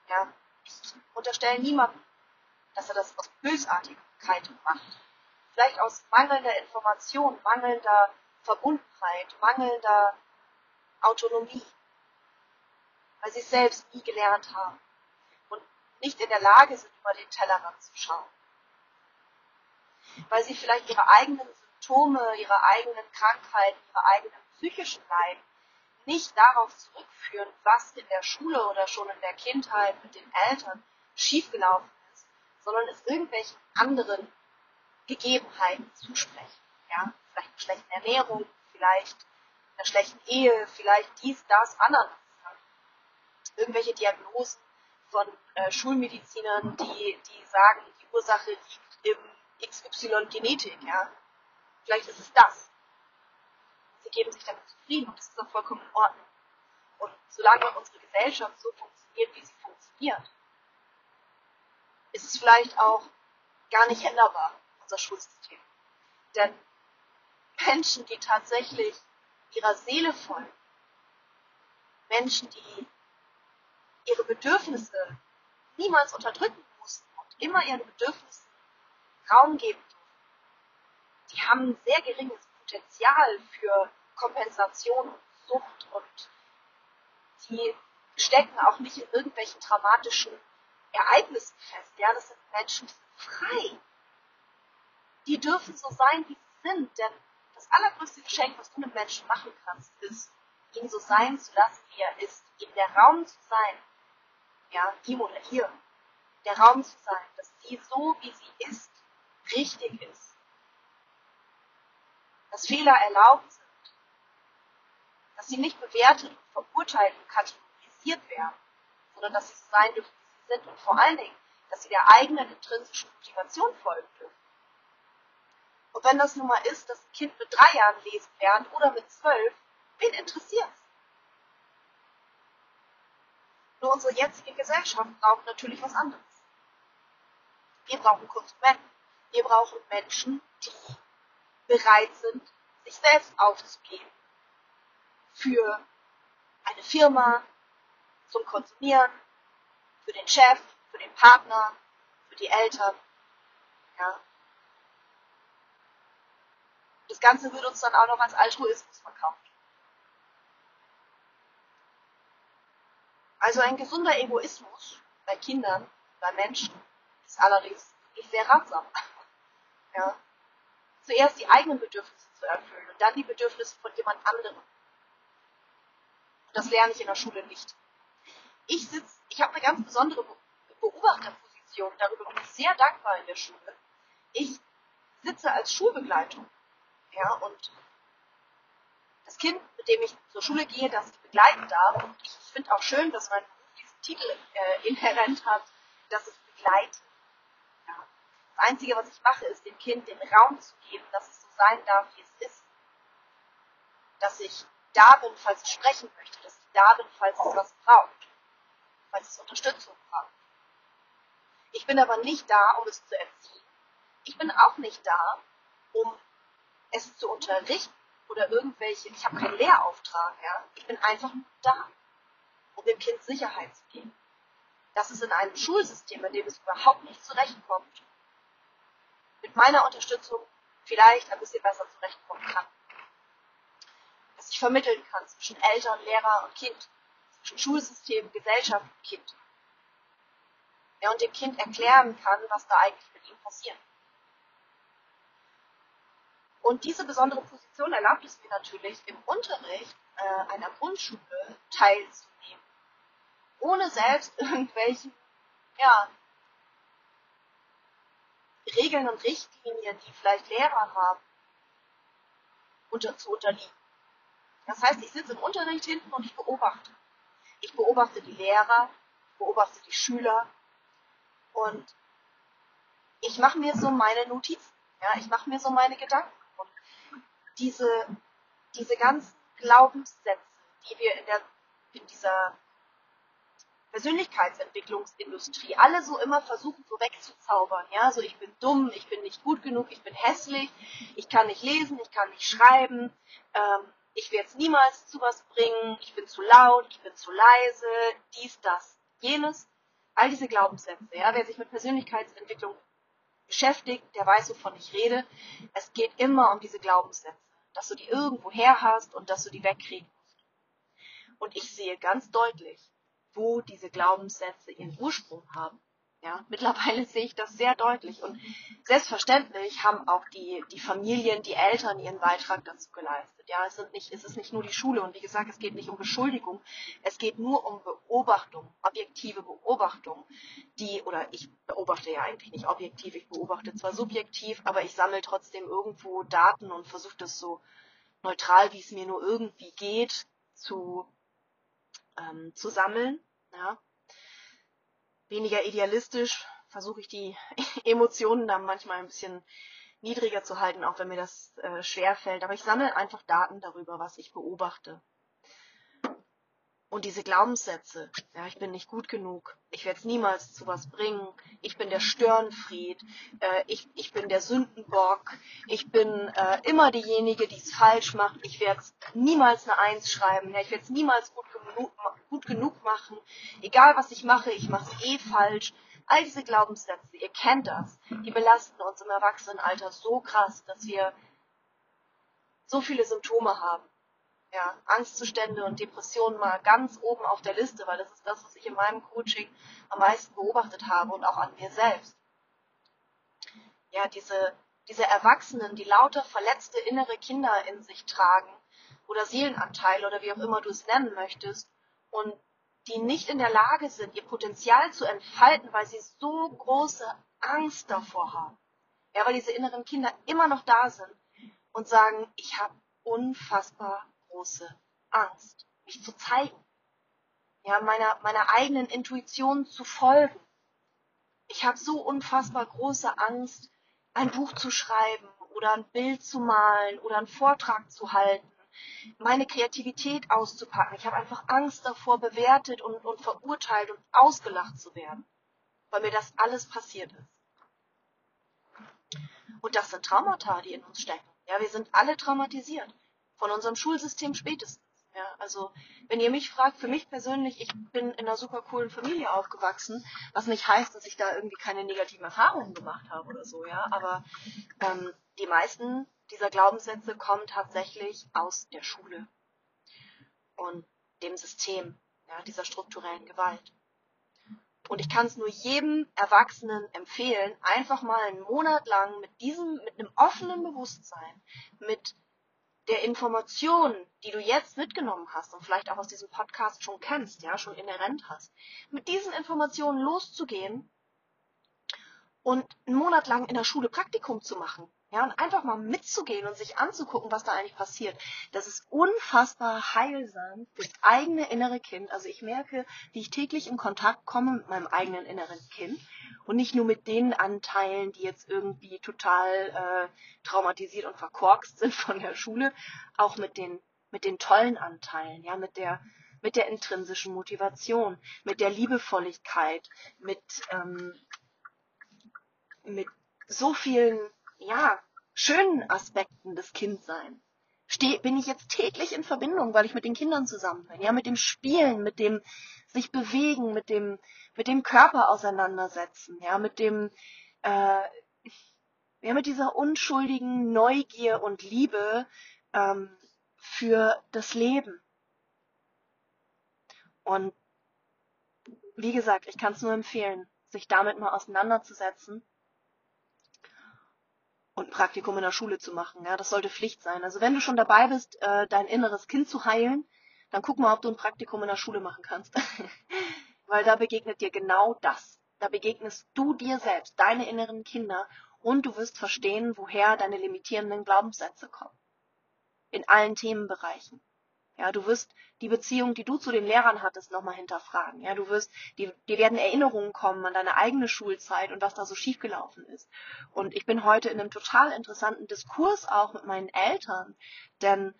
Ja, ich unterstelle niemandem, dass er das aus Bösartigkeit macht vielleicht aus mangelnder Information, mangelnder Verbundenheit, mangelnder Autonomie, weil sie es selbst nie gelernt haben und nicht in der Lage sind, über den Tellerrand zu schauen. Weil sie vielleicht ihre eigenen Symptome, ihre eigenen Krankheiten, ihre eigenen psychischen Leiden nicht darauf zurückführen, was in der Schule oder schon in der Kindheit mit den Eltern schiefgelaufen ist, sondern es irgendwelchen anderen Gegebenheiten zusprechen. Ja? Vielleicht eine schlechte Ernährung, vielleicht einer schlechten Ehe, vielleicht dies, das, Ananas. Irgendwelche Diagnosen von äh, Schulmedizinern, die, die sagen, die Ursache liegt im XY-Genetik. Ja? Vielleicht ist es das. Sie geben sich damit zufrieden und das ist auch vollkommen in Ordnung. Und solange unsere Gesellschaft so funktioniert, wie sie funktioniert, ist es vielleicht auch gar nicht änderbar unser Schulsystem. Denn Menschen, die tatsächlich ihrer Seele folgen, Menschen, die ihre Bedürfnisse niemals unterdrücken mussten und immer ihren Bedürfnissen Raum geben durften, die haben ein sehr geringes Potenzial für Kompensation und Sucht und die stecken auch nicht in irgendwelchen dramatischen Ereignissen fest. Ja, das sind Menschen, die sind frei die dürfen so sein, wie sie sind. Denn das allergrößte Geschenk, was du einem Menschen machen kannst, ist, ihn so sein zu lassen, wie er ist. Ihm der Raum zu sein, ja, ihm oder ihr, der Raum zu sein, dass sie so, wie sie ist, richtig ist. Dass Fehler erlaubt sind. Dass sie nicht bewertet und verurteilt und kategorisiert werden, sondern dass sie so sein dürfen, wie sie sind. Und vor allen Dingen, dass sie der eigenen intrinsischen Motivation folgen dürfen. Und wenn das nun mal ist, dass ein Kind mit drei Jahren lesen lernt oder mit zwölf, wen interessiert Nur unsere jetzige Gesellschaft braucht natürlich was anderes. Wir brauchen Konsumenten. Wir brauchen Menschen, die bereit sind, sich selbst aufzugeben. Für eine Firma, zum Konsumieren, für den Chef, für den Partner, für die Eltern. Ja, Das Ganze wird uns dann auch noch als Altruismus verkauft. Also ein gesunder Egoismus bei Kindern, bei Menschen, ist allerdings nicht sehr ratsam. Ja. Zuerst die eigenen Bedürfnisse zu erfüllen und dann die Bedürfnisse von jemand anderem. Das lerne ich in der Schule nicht. Ich sitze, ich habe eine ganz besondere Beobachterposition, darüber bin ich sehr dankbar in der Schule. Ich sitze als Schulbegleitung. Ja, und das Kind, mit dem ich zur Schule gehe, das ich begleiten darf. Und ich finde auch schön, dass mein diesen Titel äh, inhärent hat, dass ich begleite. Ja. Das Einzige, was ich mache, ist dem Kind den Raum zu geben, dass es so sein darf, wie es ist. Dass ich da bin, falls es sprechen möchte, dass ich da bin, falls es was braucht, falls es Unterstützung braucht. Ich bin aber nicht da, um es zu erziehen. Ich bin auch nicht da, um es zu unterrichten oder irgendwelche, ich habe keinen Lehrauftrag, ja. Ich bin einfach nur da, um dem Kind Sicherheit zu geben. Dass es in einem Schulsystem, in dem es überhaupt nicht zurechtkommt, mit meiner Unterstützung vielleicht ein bisschen besser zurechtkommen kann. Dass ich vermitteln kann zwischen Eltern, Lehrer und Kind, zwischen Schulsystem, Gesellschaft und Kind. Ja, und dem Kind erklären kann, was da eigentlich mit ihm passiert. Und diese besondere Position erlaubt es mir natürlich, im Unterricht äh, einer Grundschule teilzunehmen, ohne selbst irgendwelchen ja, Regeln und Richtlinien, die vielleicht Lehrer haben, unter, zu unterliegen. Das heißt, ich sitze im Unterricht hinten und ich beobachte. Ich beobachte die Lehrer, beobachte die Schüler und ich mache mir so meine Notizen. Ja, ich mache mir so meine Gedanken diese, diese ganzen Glaubenssätze, die wir in, der, in dieser Persönlichkeitsentwicklungsindustrie alle so immer versuchen so wegzuzaubern. Ja, so ich bin dumm, ich bin nicht gut genug, ich bin hässlich, ich kann nicht lesen, ich kann nicht schreiben, ähm, ich werde es niemals zu was bringen, ich bin zu laut, ich bin zu leise, dies, das, jenes. All diese Glaubenssätze. Ja, wer sich mit Persönlichkeitsentwicklung beschäftigt, der weiß, wovon ich rede. Es geht immer um diese Glaubenssätze dass du die irgendwo her hast und dass du die wegkriegen musst. Und ich sehe ganz deutlich, wo diese Glaubenssätze ihren Ursprung haben. Ja, mittlerweile sehe ich das sehr deutlich und selbstverständlich haben auch die, die Familien, die Eltern ihren Beitrag dazu geleistet. Ja, es, sind nicht, es ist nicht nur die Schule und wie gesagt, es geht nicht um Beschuldigung, es geht nur um Beobachtung, objektive Beobachtung, die, oder ich beobachte ja eigentlich nicht objektiv, ich beobachte zwar subjektiv, aber ich sammle trotzdem irgendwo Daten und versuche das so neutral, wie es mir nur irgendwie geht, zu, ähm, zu sammeln. Ja weniger idealistisch, versuche ich die Emotionen dann manchmal ein bisschen niedriger zu halten, auch wenn mir das äh, schwer fällt. Aber ich sammle einfach Daten darüber, was ich beobachte. Und diese Glaubenssätze, ja, ich bin nicht gut genug, ich werde es niemals zu was bringen, ich bin der Störenfried, äh, ich, ich bin der Sündenbock, ich bin äh, immer diejenige, die es falsch macht, ich werde niemals eine Eins schreiben, ja, ich werde es niemals gut gut genug machen, egal was ich mache, ich mache es eh falsch. All diese Glaubenssätze, ihr kennt das, die belasten uns im Erwachsenenalter so krass, dass wir so viele Symptome haben ja, Angstzustände und Depressionen mal ganz oben auf der Liste, weil das ist das, was ich in meinem Coaching am meisten beobachtet habe und auch an mir selbst. Ja, diese, diese Erwachsenen, die lauter verletzte innere Kinder in sich tragen oder Seelenanteile oder wie auch immer du es nennen möchtest und die nicht in der Lage sind, ihr Potenzial zu entfalten, weil sie so große Angst davor haben. Ja, weil diese inneren Kinder immer noch da sind und sagen, ich habe unfassbar große Angst, mich zu zeigen, ja, meiner, meiner eigenen Intuition zu folgen. Ich habe so unfassbar große Angst, ein Buch zu schreiben oder ein Bild zu malen oder einen Vortrag zu halten, meine Kreativität auszupacken. Ich habe einfach Angst davor, bewertet und, und verurteilt und ausgelacht zu werden, weil mir das alles passiert ist. Und das sind Traumata, die in uns stecken. Ja, wir sind alle traumatisiert von unserem Schulsystem spätestens. Ja, also wenn ihr mich fragt, für mich persönlich, ich bin in einer super coolen Familie aufgewachsen, was nicht heißt, dass ich da irgendwie keine negativen Erfahrungen gemacht habe oder so, ja. Aber ähm, die meisten dieser Glaubenssätze kommen tatsächlich aus der Schule und dem System, ja, dieser strukturellen Gewalt. Und ich kann es nur jedem Erwachsenen empfehlen, einfach mal einen Monat lang mit diesem, mit einem offenen Bewusstsein, mit der Information, die du jetzt mitgenommen hast und vielleicht auch aus diesem Podcast schon kennst, ja, schon inhärent hast, mit diesen Informationen loszugehen und einen Monat lang in der Schule Praktikum zu machen. Ja, und einfach mal mitzugehen und sich anzugucken, was da eigentlich passiert. Das ist unfassbar heilsam fürs eigene innere Kind. Also ich merke, wie ich täglich in Kontakt komme mit meinem eigenen inneren Kind und nicht nur mit den Anteilen, die jetzt irgendwie total äh, traumatisiert und verkorkst sind von der Schule, auch mit den mit den tollen Anteilen, ja, mit der mit der intrinsischen Motivation, mit der Liebevolligkeit, mit ähm, mit so vielen ja, schönen Aspekten des Kindseins steh, bin ich jetzt täglich in Verbindung, weil ich mit den Kindern zusammen bin, ja, mit dem Spielen, mit dem sich bewegen, mit dem, mit dem Körper auseinandersetzen, ja, mit dem, äh, ja, mit dieser unschuldigen Neugier und Liebe ähm, für das Leben. Und wie gesagt, ich kann es nur empfehlen, sich damit mal auseinanderzusetzen und ein Praktikum in der Schule zu machen. Ja, das sollte Pflicht sein. Also wenn du schon dabei bist, äh, dein inneres Kind zu heilen, dann guck mal, ob du ein Praktikum in der Schule machen kannst. Weil da begegnet dir genau das. Da begegnest du dir selbst, deine inneren Kinder, und du wirst verstehen, woher deine limitierenden Glaubenssätze kommen. In allen Themenbereichen. Ja, du wirst die Beziehung, die du zu den Lehrern hattest, nochmal hinterfragen. Ja, du wirst, dir, dir werden Erinnerungen kommen an deine eigene Schulzeit und was da so schiefgelaufen ist. Und ich bin heute in einem total interessanten Diskurs auch mit meinen Eltern, denn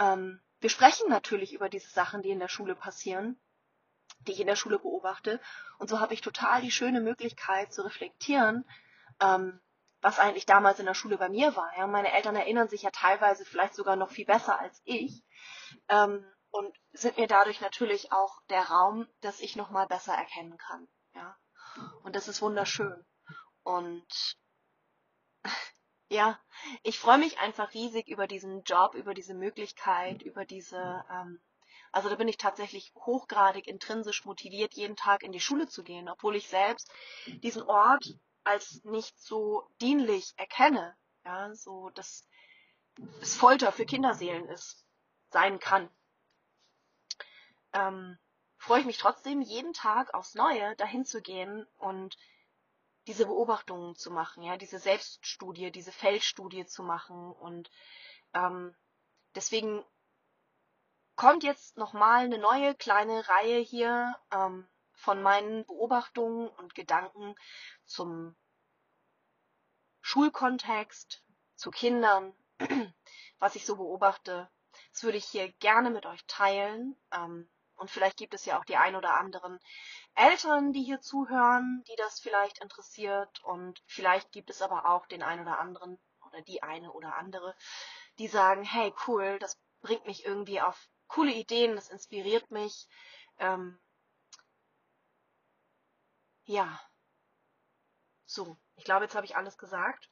ähm, wir sprechen natürlich über diese Sachen, die in der Schule passieren, die ich in der Schule beobachte. Und so habe ich total die schöne Möglichkeit zu reflektieren, ähm, was eigentlich damals in der Schule bei mir war. Ja, meine Eltern erinnern sich ja teilweise vielleicht sogar noch viel besser als ich ähm, und sind mir dadurch natürlich auch der Raum, dass ich noch mal besser erkennen kann. Ja, und das ist wunderschön. Und ja, ich freue mich einfach riesig über diesen Job, über diese Möglichkeit, über diese ähm, also da bin ich tatsächlich hochgradig intrinsisch motiviert, jeden Tag in die Schule zu gehen, obwohl ich selbst diesen Ort als nicht so dienlich erkenne. Ja, so dass es Folter für Kinderseelen ist sein kann. Ähm, freue ich mich trotzdem jeden Tag aufs Neue dahin zu gehen und diese Beobachtungen zu machen, ja, diese Selbststudie, diese Feldstudie zu machen und ähm, deswegen kommt jetzt nochmal eine neue kleine Reihe hier ähm, von meinen Beobachtungen und Gedanken zum Schulkontext, zu Kindern, was ich so beobachte das würde ich hier gerne mit euch teilen. Ähm, und vielleicht gibt es ja auch die ein oder anderen Eltern, die hier zuhören, die das vielleicht interessiert. Und vielleicht gibt es aber auch den ein oder anderen oder die eine oder andere, die sagen, hey, cool, das bringt mich irgendwie auf coole Ideen, das inspiriert mich. Ähm, ja. So, ich glaube, jetzt habe ich alles gesagt.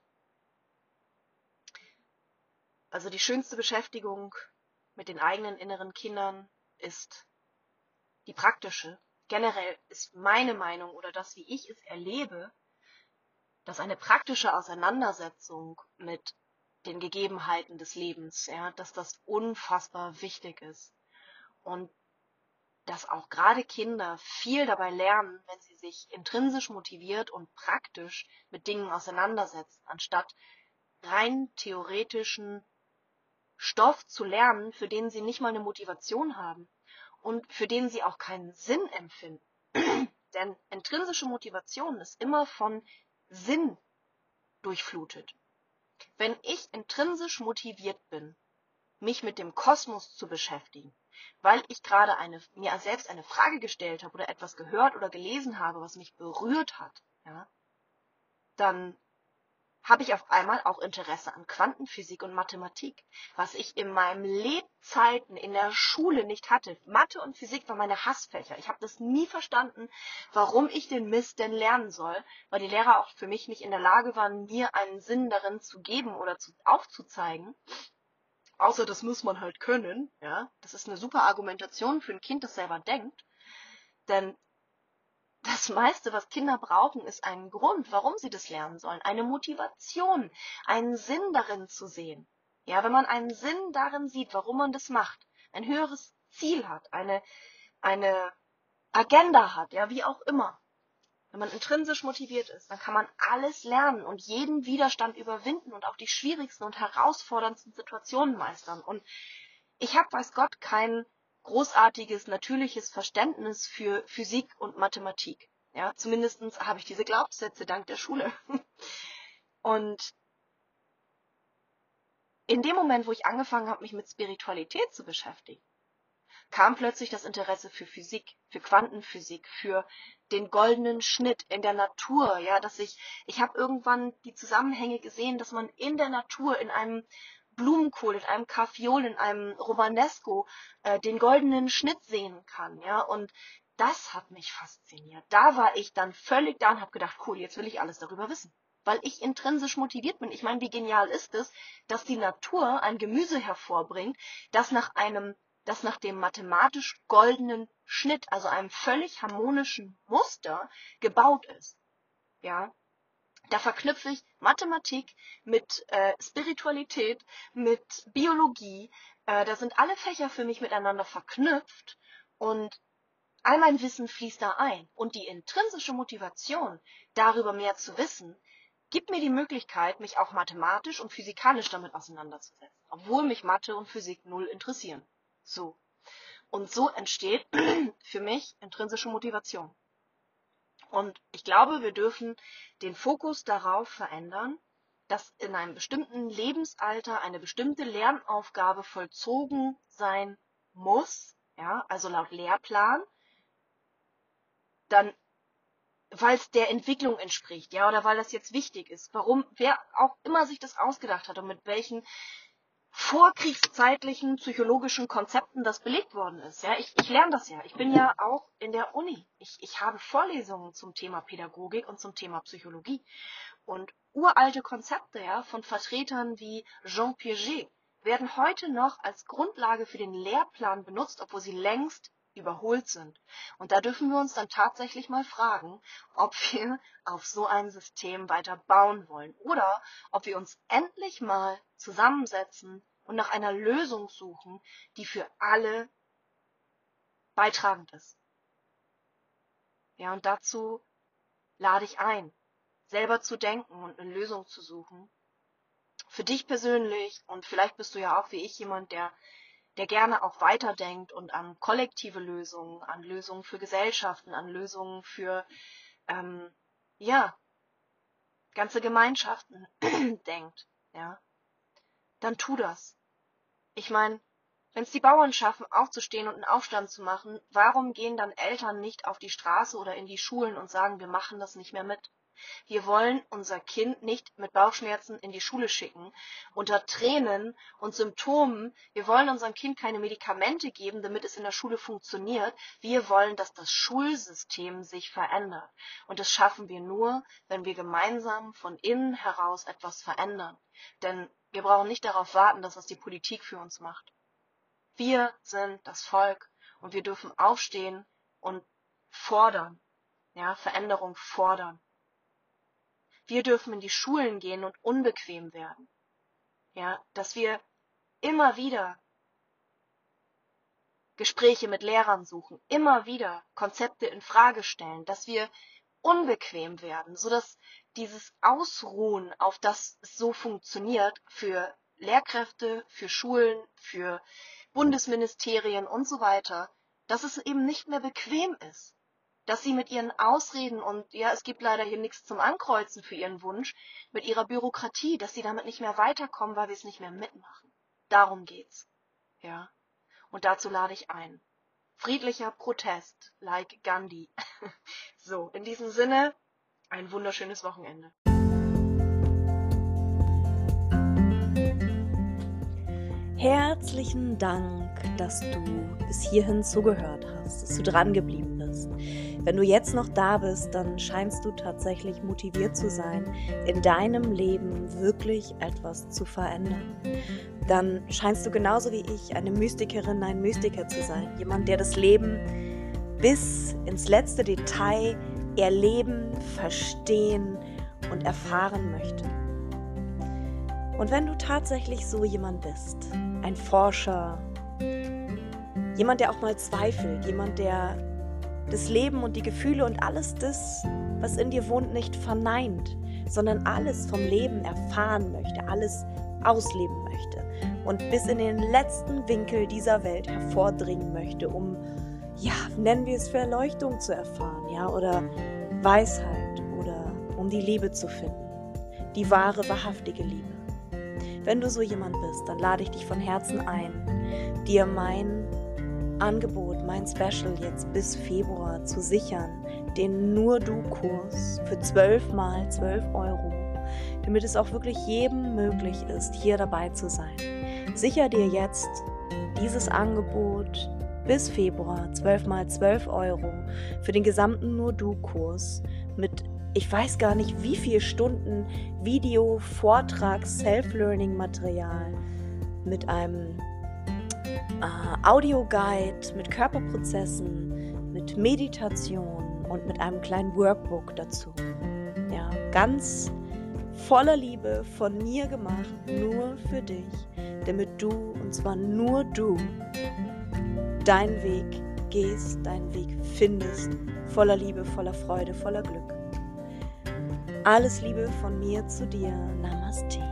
Also die schönste Beschäftigung mit den eigenen inneren Kindern ist die praktische. Generell ist meine Meinung oder das, wie ich es erlebe, dass eine praktische Auseinandersetzung mit den Gegebenheiten des Lebens, ja, dass das unfassbar wichtig ist. Und dass auch gerade Kinder viel dabei lernen, wenn sie sich intrinsisch motiviert und praktisch mit Dingen auseinandersetzen, anstatt rein theoretischen Stoff zu lernen, für den sie nicht mal eine Motivation haben und für den sie auch keinen Sinn empfinden. Denn intrinsische Motivation ist immer von Sinn durchflutet. Wenn ich intrinsisch motiviert bin, mich mit dem Kosmos zu beschäftigen, weil ich gerade eine, mir selbst eine Frage gestellt habe oder etwas gehört oder gelesen habe, was mich berührt hat, ja, dann habe ich auf einmal auch Interesse an Quantenphysik und Mathematik, was ich in meinem Lebzeiten in der Schule nicht hatte. Mathe und Physik waren meine Hassfächer. Ich habe das nie verstanden, warum ich den Mist denn lernen soll, weil die Lehrer auch für mich nicht in der Lage waren, mir einen Sinn darin zu geben oder zu, aufzuzeigen. Außer das muss man halt können, ja. Das ist eine super Argumentation für ein Kind, das selber denkt. Denn das meiste, was Kinder brauchen, ist ein Grund, warum sie das lernen sollen, eine Motivation, einen Sinn darin zu sehen. Ja, wenn man einen Sinn darin sieht, warum man das macht, ein höheres Ziel hat, eine, eine Agenda hat, ja, wie auch immer. Wenn man intrinsisch motiviert ist, dann kann man alles lernen und jeden Widerstand überwinden und auch die schwierigsten und herausforderndsten Situationen meistern. Und ich habe, weiß Gott, keinen großartiges, natürliches Verständnis für Physik und Mathematik. Ja, zumindestens habe ich diese Glaubenssätze dank der Schule. Und in dem Moment, wo ich angefangen habe, mich mit Spiritualität zu beschäftigen, kam plötzlich das Interesse für Physik, für Quantenphysik, für den goldenen Schnitt in der Natur, ja, dass ich, ich habe irgendwann die Zusammenhänge gesehen, dass man in der Natur, in einem Blumenkohl, in einem Kaffeeol, in einem Romanesco äh, den goldenen Schnitt sehen kann, ja, und das hat mich fasziniert. Da war ich dann völlig da und habe gedacht, cool, jetzt will ich alles darüber wissen. Weil ich intrinsisch motiviert bin. Ich meine, wie genial ist es, dass die Natur ein Gemüse hervorbringt, das nach einem, das nach dem mathematisch goldenen Schnitt, also einem völlig harmonischen Muster gebaut ist. Ja, da verknüpfe ich Mathematik mit äh, Spiritualität, mit Biologie. Äh, da sind alle Fächer für mich miteinander verknüpft und all mein Wissen fließt da ein. Und die intrinsische Motivation, darüber mehr zu wissen, gibt mir die Möglichkeit, mich auch mathematisch und physikalisch damit auseinanderzusetzen, obwohl mich Mathe und Physik null interessieren. So. Und so entsteht für mich intrinsische Motivation. Und ich glaube, wir dürfen den Fokus darauf verändern, dass in einem bestimmten Lebensalter eine bestimmte Lernaufgabe vollzogen sein muss, ja, also laut Lehrplan, dann weil es der Entwicklung entspricht, ja, oder weil das jetzt wichtig ist. Warum, wer auch immer sich das ausgedacht hat und mit welchen vorkriegszeitlichen psychologischen Konzepten das belegt worden ist. Ja, ich, ich lerne das ja. Ich bin ja auch in der Uni. Ich, ich habe Vorlesungen zum Thema Pädagogik und zum Thema Psychologie. Und uralte Konzepte ja, von Vertretern wie Jean Piaget werden heute noch als Grundlage für den Lehrplan benutzt, obwohl sie längst überholt sind. Und da dürfen wir uns dann tatsächlich mal fragen, ob wir auf so ein System weiter bauen wollen oder ob wir uns endlich mal zusammensetzen und nach einer Lösung suchen, die für alle beitragend ist. Ja, und dazu lade ich ein, selber zu denken und eine Lösung zu suchen. Für dich persönlich und vielleicht bist du ja auch wie ich jemand, der der gerne auch weiterdenkt und an kollektive Lösungen, an Lösungen für Gesellschaften, an Lösungen für ähm, ja ganze Gemeinschaften denkt, ja, dann tu das. Ich meine, wenn es die Bauern schaffen, aufzustehen und einen Aufstand zu machen, warum gehen dann Eltern nicht auf die Straße oder in die Schulen und sagen, wir machen das nicht mehr mit? Wir wollen unser Kind nicht mit Bauchschmerzen in die Schule schicken, unter Tränen und Symptomen. Wir wollen unserem Kind keine Medikamente geben, damit es in der Schule funktioniert. Wir wollen, dass das Schulsystem sich verändert. Und das schaffen wir nur, wenn wir gemeinsam von innen heraus etwas verändern. Denn wir brauchen nicht darauf warten, dass das die Politik für uns macht. Wir sind das Volk und wir dürfen aufstehen und fordern, ja, Veränderung fordern. Wir dürfen in die Schulen gehen und unbequem werden. Ja, dass wir immer wieder Gespräche mit Lehrern suchen, immer wieder Konzepte in Frage stellen, dass wir unbequem werden, so dass dieses Ausruhen, auf das es so funktioniert, für Lehrkräfte, für Schulen, für Bundesministerien und so weiter, dass es eben nicht mehr bequem ist dass sie mit ihren Ausreden und ja, es gibt leider hier nichts zum Ankreuzen für ihren Wunsch, mit ihrer Bürokratie, dass sie damit nicht mehr weiterkommen, weil wir es nicht mehr mitmachen. Darum geht's. Ja. Und dazu lade ich ein. Friedlicher Protest, like Gandhi. so, in diesem Sinne, ein wunderschönes Wochenende. Herzlichen Dank, dass du bis hierhin zugehört hast, dass du dran geblieben bist. Wenn du jetzt noch da bist, dann scheinst du tatsächlich motiviert zu sein, in deinem Leben wirklich etwas zu verändern. Dann scheinst du genauso wie ich eine Mystikerin, ein Mystiker zu sein. Jemand, der das Leben bis ins letzte Detail erleben, verstehen und erfahren möchte. Und wenn du tatsächlich so jemand bist, ein Forscher, jemand, der auch mal zweifelt, jemand, der das Leben und die Gefühle und alles das, was in dir wohnt, nicht verneint, sondern alles vom Leben erfahren möchte, alles ausleben möchte und bis in den letzten Winkel dieser Welt hervordringen möchte, um, ja, nennen wir es für Erleuchtung zu erfahren, ja, oder Weisheit oder um die Liebe zu finden, die wahre, wahrhaftige Liebe. Wenn du so jemand bist, dann lade ich dich von Herzen ein, dir mein Angebot, mein Special jetzt bis Februar zu sichern, den Nur Du Kurs für 12 mal 12 Euro, damit es auch wirklich jedem möglich ist, hier dabei zu sein. Sicher dir jetzt dieses Angebot bis Februar 12 mal 12 Euro für den gesamten Nur Du Kurs mit ich weiß gar nicht, wie viele Stunden Video, Vortrag, Self-Learning-Material mit einem äh, Audioguide, mit Körperprozessen, mit Meditation und mit einem kleinen Workbook dazu. Ja, ganz voller Liebe von mir gemacht, nur für dich, damit du, und zwar nur du, deinen Weg gehst, deinen Weg findest, voller Liebe, voller Freude, voller Glück. Alles Liebe von mir zu dir. Namaste.